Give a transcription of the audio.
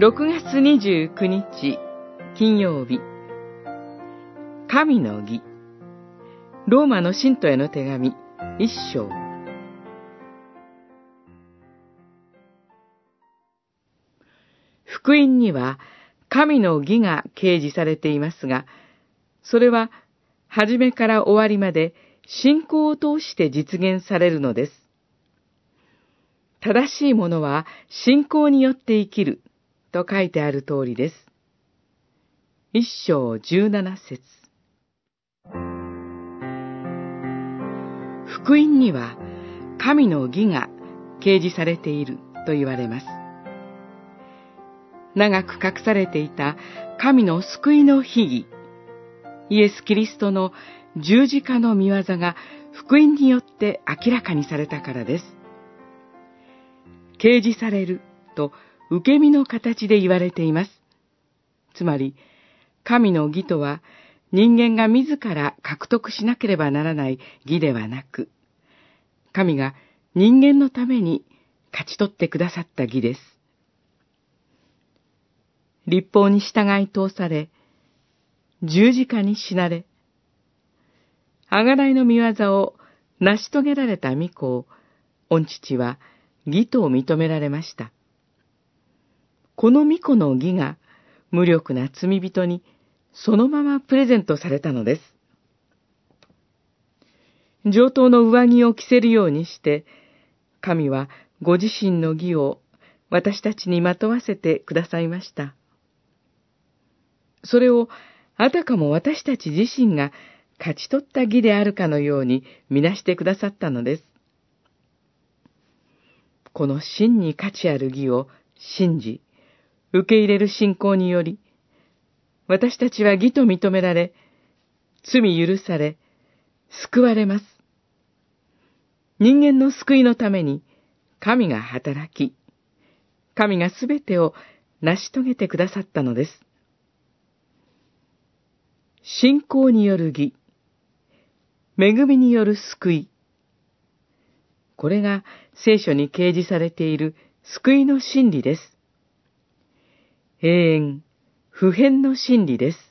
6月29日金曜日。神の義ローマの信徒への手紙一章。福音には神の義が掲示されていますが、それは初めから終わりまで信仰を通して実現されるのです。正しいものは信仰によって生きる。と書いてある通りです。一章十七節福音には神の義が掲示されていると言われます。長く隠されていた神の救いの秘義、イエス・キリストの十字架の見業が福音によって明らかにされたからです。掲示されると受け身の形で言われています。つまり、神の義とは人間が自ら獲得しなければならない義ではなく、神が人間のために勝ち取ってくださった義です。立法に従い通され、十字架に死なれ、あがないの見業を成し遂げられた御子を、御父は義と認められました。この御子の義が無力な罪人にそのままプレゼントされたのです。上等の上着を着せるようにして、神はご自身の義を私たちにまとわせてくださいました。それをあたかも私たち自身が勝ち取った義であるかのようにみなしてくださったのです。この真に価値ある義を信じ、受け入れる信仰により、私たちは義と認められ、罪許され、救われます。人間の救いのために、神が働き、神がすべてを成し遂げてくださったのです。信仰による義、恵みによる救い。これが聖書に掲示されている救いの真理です。永遠、普遍の真理です。